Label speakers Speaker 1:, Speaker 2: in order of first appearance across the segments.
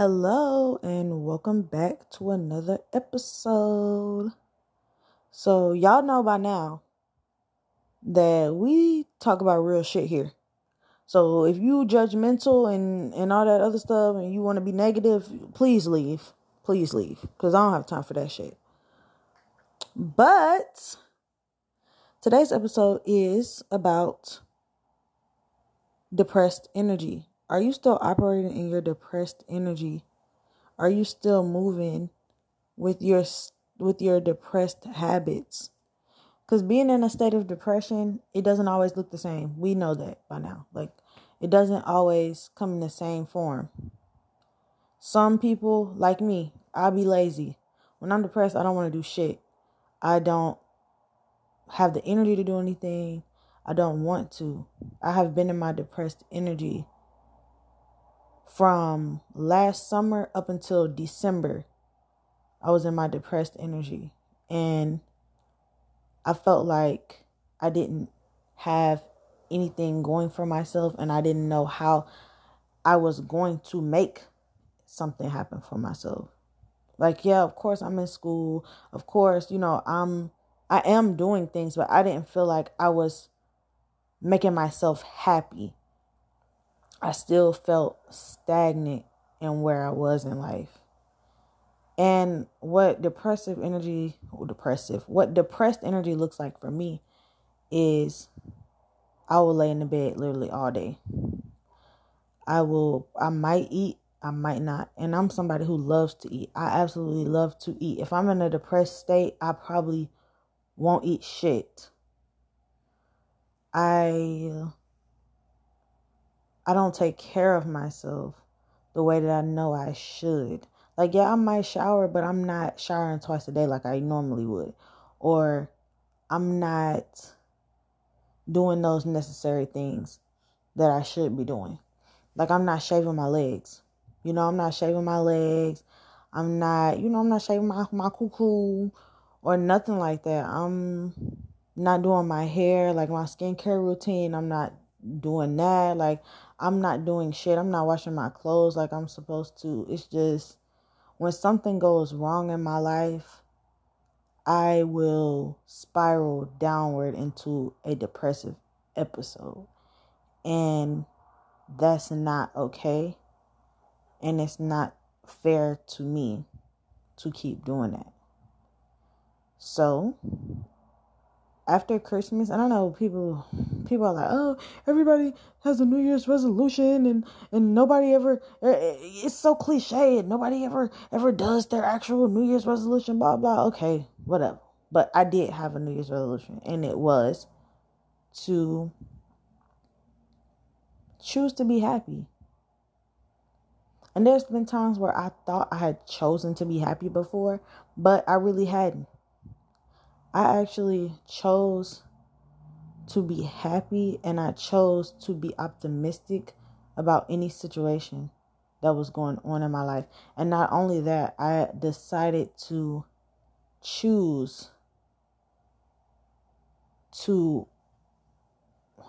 Speaker 1: Hello, and welcome back to another episode. So, y'all know by now that we talk about real shit here. So, if you judgmental and and all that other stuff and you want to be negative, please leave. Please leave cuz I don't have time for that shit. But today's episode is about depressed energy. Are you still operating in your depressed energy? Are you still moving with your with your depressed habits? Cuz being in a state of depression, it doesn't always look the same. We know that by now. Like it doesn't always come in the same form. Some people like me, I'll be lazy. When I'm depressed, I don't want to do shit. I don't have the energy to do anything. I don't want to. I have been in my depressed energy from last summer up until December. I was in my depressed energy and I felt like I didn't have anything going for myself and I didn't know how I was going to make something happen for myself. Like, yeah, of course I'm in school. Of course, you know, I'm I am doing things, but I didn't feel like I was making myself happy. I still felt stagnant in where I was in life. And what depressive energy, or depressive, what depressed energy looks like for me is I will lay in the bed literally all day. I will, I might eat, I might not. And I'm somebody who loves to eat. I absolutely love to eat. If I'm in a depressed state, I probably won't eat shit. I I don't take care of myself the way that I know I should. Like yeah, I might shower, but I'm not showering twice a day like I normally would. Or I'm not doing those necessary things that I should be doing. Like I'm not shaving my legs. You know, I'm not shaving my legs. I'm not, you know, I'm not shaving my my cuckoo or nothing like that. I'm not doing my hair, like my skincare routine. I'm not doing that. Like I'm not doing shit. I'm not washing my clothes like I'm supposed to. It's just when something goes wrong in my life, I will spiral downward into a depressive episode. And that's not okay. And it's not fair to me to keep doing that. So, after Christmas, I don't know, people people are like, "Oh, everybody has a New Year's resolution and and nobody ever eh, it's so cliche and nobody ever ever does their actual New Year's resolution blah blah." Okay, whatever. But I did have a New Year's resolution and it was to choose to be happy. And there's been times where I thought I had chosen to be happy before, but I really hadn't. I actually chose to be happy and I chose to be optimistic about any situation that was going on in my life. And not only that, I decided to choose to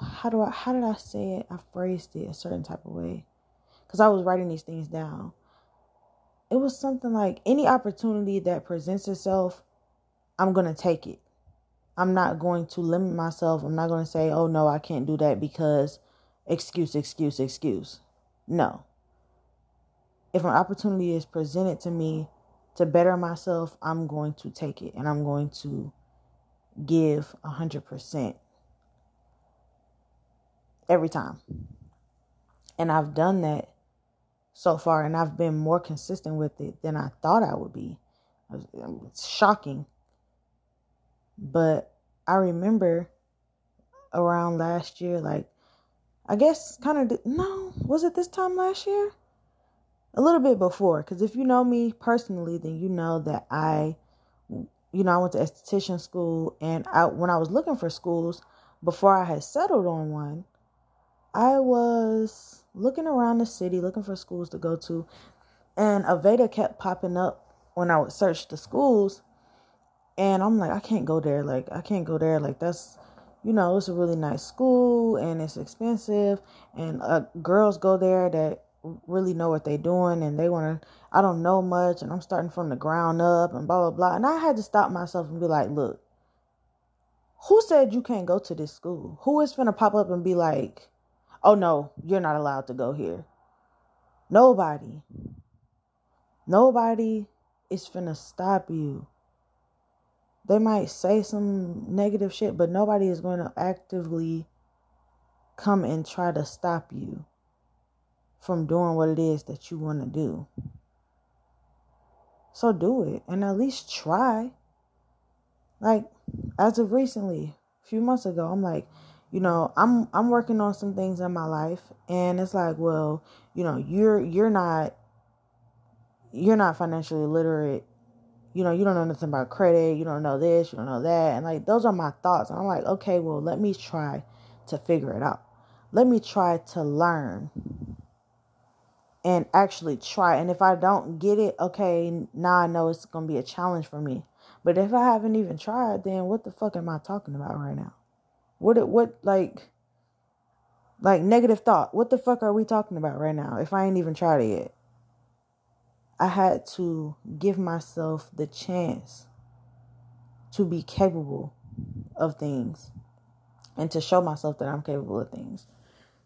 Speaker 1: how do I how did I say it? I phrased it a certain type of way cuz I was writing these things down. It was something like any opportunity that presents itself I'm going to take it. I'm not going to limit myself. I'm not going to say, oh no, I can't do that because excuse, excuse, excuse. No. If an opportunity is presented to me to better myself, I'm going to take it and I'm going to give 100% every time. And I've done that so far and I've been more consistent with it than I thought I would be. It's shocking but I remember around last year, like, I guess kind of, no, was it this time last year? A little bit before, because if you know me personally, then you know that I, you know, I went to esthetician school, and I, when I was looking for schools, before I had settled on one, I was looking around the city looking for schools to go to, and Aveda kept popping up when I would search the schools, and I'm like, I can't go there. Like, I can't go there. Like, that's, you know, it's a really nice school and it's expensive. And uh, girls go there that really know what they're doing and they want to I don't know much and I'm starting from the ground up and blah blah blah and I had to stop myself and be like look who said you can't go to this school who is gonna pop up and be like oh no you're not allowed to go here nobody nobody is finna stop you they might say some negative shit but nobody is going to actively come and try to stop you from doing what it is that you want to do. So do it and at least try. Like as of recently, a few months ago, I'm like, you know, I'm I'm working on some things in my life and it's like, well, you know, you're you're not you're not financially literate. You know, you don't know nothing about credit, you don't know this, you don't know that. And like those are my thoughts. And I'm like, okay, well, let me try to figure it out. Let me try to learn and actually try. And if I don't get it, okay, now I know it's going to be a challenge for me. But if I haven't even tried, then what the fuck am I talking about right now? What it what like like negative thought. What the fuck are we talking about right now if I ain't even tried it yet? I had to give myself the chance to be capable of things and to show myself that I'm capable of things.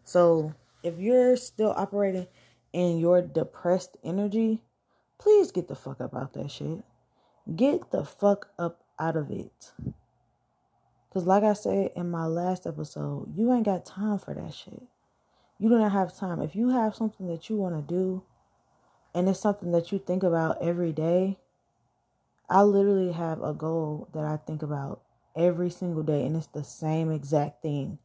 Speaker 1: So, if you're still operating in your depressed energy, please get the fuck up out of that shit. Get the fuck up out of it. Because, like I said in my last episode, you ain't got time for that shit. You do not have time. If you have something that you want to do and it's something that you think about every day, I literally have a goal that I think about every single day, and it's the same exact thing.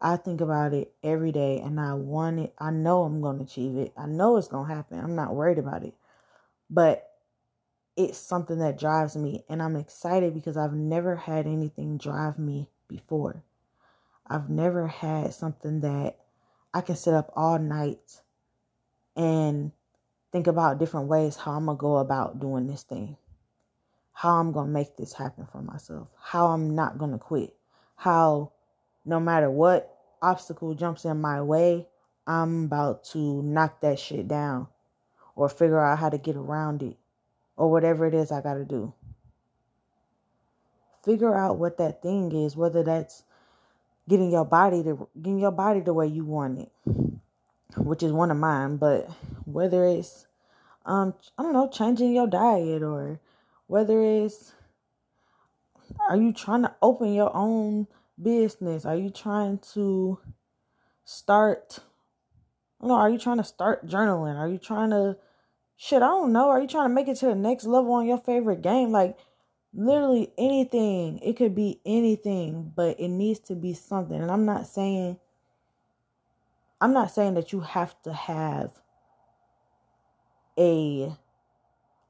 Speaker 1: I think about it every day and I want it. I know I'm going to achieve it. I know it's going to happen. I'm not worried about it. But it's something that drives me and I'm excited because I've never had anything drive me before. I've never had something that I can sit up all night and think about different ways how I'm going to go about doing this thing. How I'm going to make this happen for myself. How I'm not going to quit. How no matter what obstacle jumps in my way, I'm about to knock that shit down or figure out how to get around it or whatever it is I got to do. Figure out what that thing is, whether that's getting your body to getting your body the way you want it, which is one of mine, but whether it's um I don't know, changing your diet or whether it's are you trying to open your own business? Are you trying to start? No, are you trying to start journaling? Are you trying to shit? I don't know. Are you trying to make it to the next level on your favorite game? Like literally anything. It could be anything, but it needs to be something. And I'm not saying I'm not saying that you have to have a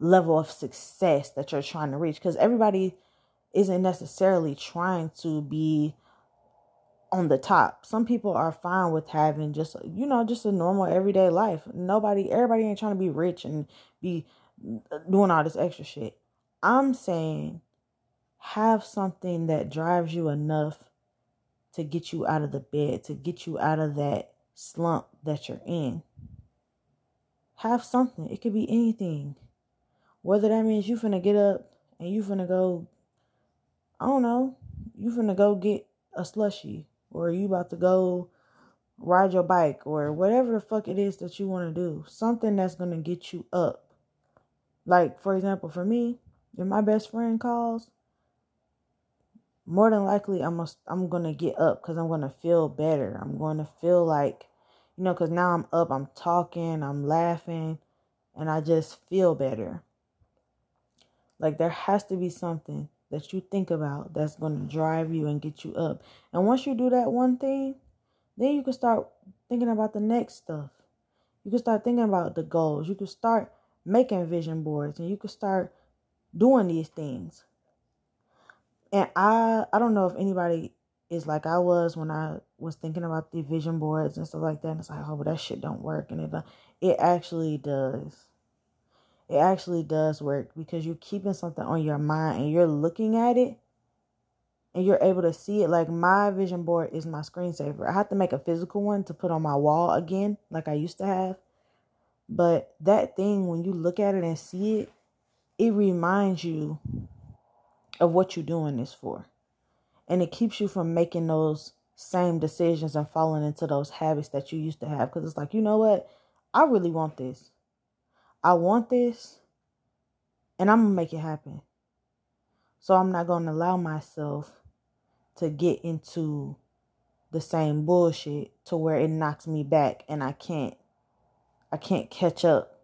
Speaker 1: level of success that you're trying to reach because everybody isn't necessarily trying to be on the top. Some people are fine with having just you know just a normal everyday life. Nobody everybody ain't trying to be rich and be doing all this extra shit. I'm saying have something that drives you enough to get you out of the bed, to get you out of that slump that you're in. Have something. It could be anything. Whether that means you finna get up and you finna go I don't know, you finna go get a slushy or you about to go ride your bike or whatever the fuck it is that you want to do. Something that's going to get you up. Like, for example, for me, if my best friend calls, more than likely I'm a, I'm to get up cuz I'm to feel better. I'm to feel like you know cuz now I'm up, I'm talking, I'm laughing, and I just feel better. Like there has to be something that you think about that's to drive you and get you up. And once you do that one thing, then you can start thinking about the next stuff. You can start thinking about the goals. You can start making vision boards and you can start doing these things. And I I don't know if anybody is like I was when I was thinking about the vision boards and stuff like that. And it's like, oh, but that shit don't work. And it it actually does it actually does work because you're keeping something on your mind and you're looking at it and you're able to see it. Like my vision board is my screensaver. I have to make a physical one to put on my wall again, like I used to have. But that thing, when you look at it and see it, it reminds you of what you're doing this for. And it keeps you from making those same decisions and falling into those habits that you used to have. Because it's like, you know what? I really want this. I want this. And I'm going to make it happen. So I'm not going to allow myself to get into the same bullshit to where it knocks me back and I can't I can't catch up.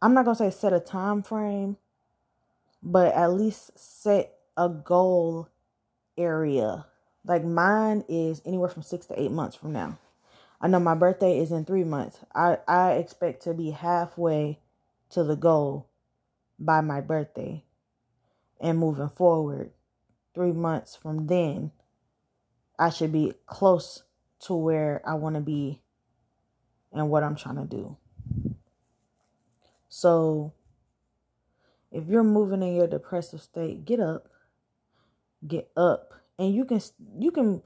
Speaker 1: I'm not going to say set a time frame, but at least set a goal area. Like mine is anywhere from 6 to 8 months from now. I know my birthday is in 3 months. I I expect to be halfway to the goal by my birthday and moving forward 3 months from then I should be close to where I want to be and what I'm trying to do. So, if you're moving in your depressive state, get up. Get up. And you can you can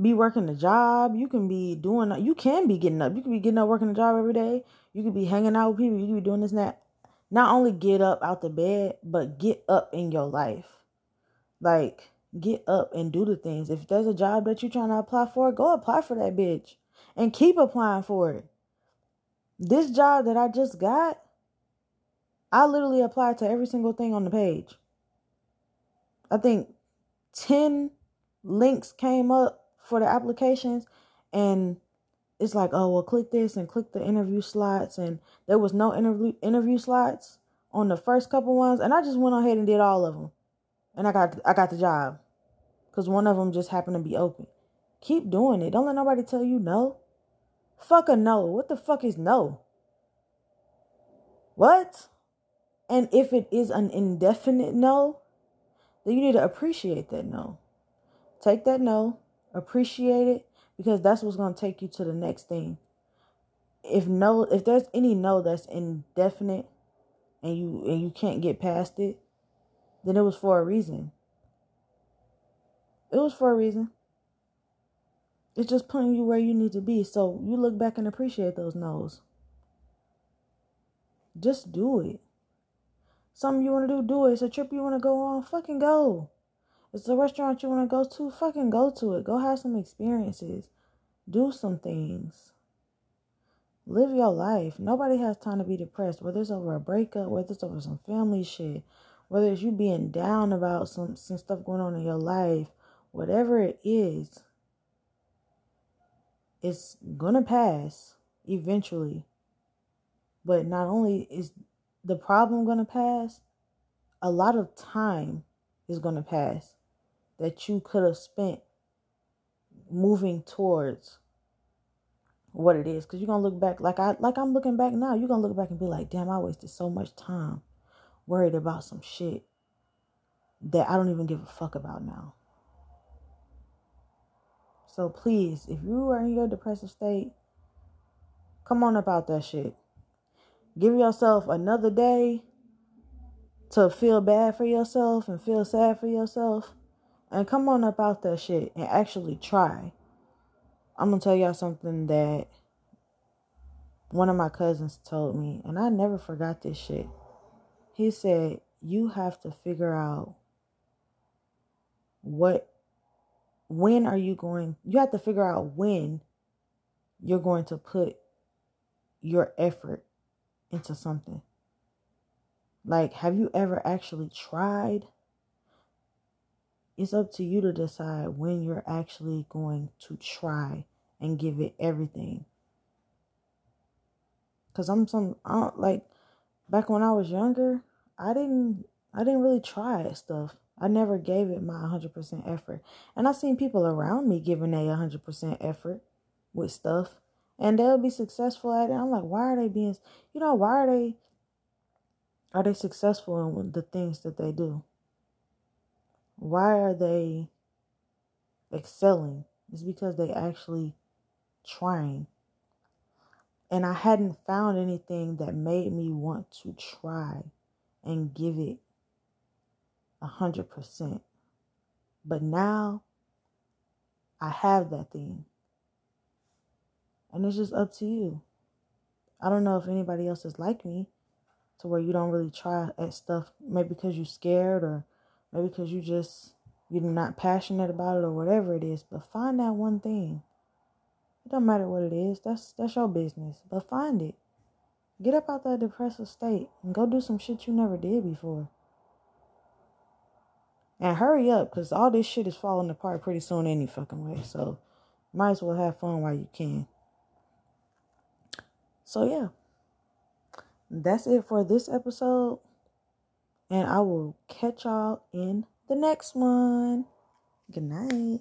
Speaker 1: be working a job, you can be doing you can be getting up. You can be getting up working a job every day. You could be hanging out with people, you could be doing this and that. Not only get up out the bed, but get up in your life. Like get up and do the things. If there's a job that you're trying to apply for, go apply for that bitch and keep applying for it. This job that I just got, I literally applied to every single thing on the page. I think 10 links came up for the applications and it's like, oh, well, click this and click the interview slots. And there was no interview interview slots on the first couple ones. And I just went ahead and did all of them and I got I got the job because one of them just happened to be open. Keep doing it. Don't let nobody tell you no. Fuck a no. What the fuck is no? What? And if it is an indefinite no, then you need to appreciate that no. Take that no, appreciate it, because that's what's going to take you to the next thing. If no, if there's any no that's indefinite, and you and you can't get past it, then it was for a reason. It was for a reason. It's just putting you where you need to be. So you look back and appreciate those no's. Just do it. Something you want to do, do it. It's a trip you want to go on, fucking go. It's a restaurant you want to go to, fucking go to it. Go have some experiences. Do some things. Live your life. Nobody has time to be depressed, whether it's over a breakup, whether it's over some family shit, whether it's you being down about some, some stuff going on in your life, whatever it is, it's gonna pass eventually. But not only is the problem gonna pass, a lot of time is gonna pass that you could have spent moving towards what it is because you're gonna look back like i like i'm looking back now you're gonna look back and be like damn i wasted so much time worried about some shit that I don't even give a fuck about now. So please, if you are in your depressive state, come on about that shit. Give yourself another day to feel bad for yourself and feel sad for yourself. And come on about that shit and actually try. I'm gonna tell y'all something that one of my cousins told me, and I never forgot this shit. He said, You have to figure out what, when are you going, you have to figure out when you're going to put your effort into something. Like, have you ever actually tried? It's up to you to decide when you're actually going to try and give it everything. Cause I'm some I like back when I was younger, I didn't I didn't really try stuff. I never gave it my 100% effort. And I've seen people around me giving a 100% effort with stuff and they'll be successful at it. I'm like, why are they being, you know, why are they, are they successful in the things that they do? Why are they excelling? It's because they actually trying. And I hadn't found anything that made me want to try and give it a hundred percent. But now I have that thing. And it's just up to you. I don't know if anybody else is like me to where you don't really try at stuff maybe because you're scared or maybe because you just you're not passionate about it or whatever it is but find that one thing. It don't matter what it is that's that's your business but find it. Get up out that depressive state and go do some shit you never did before. And hurry up because all this shit is falling apart pretty soon any fucking way so might as well have fun while you can so yeah that's it for this episode. And I will catch y'all in the next one. Good night.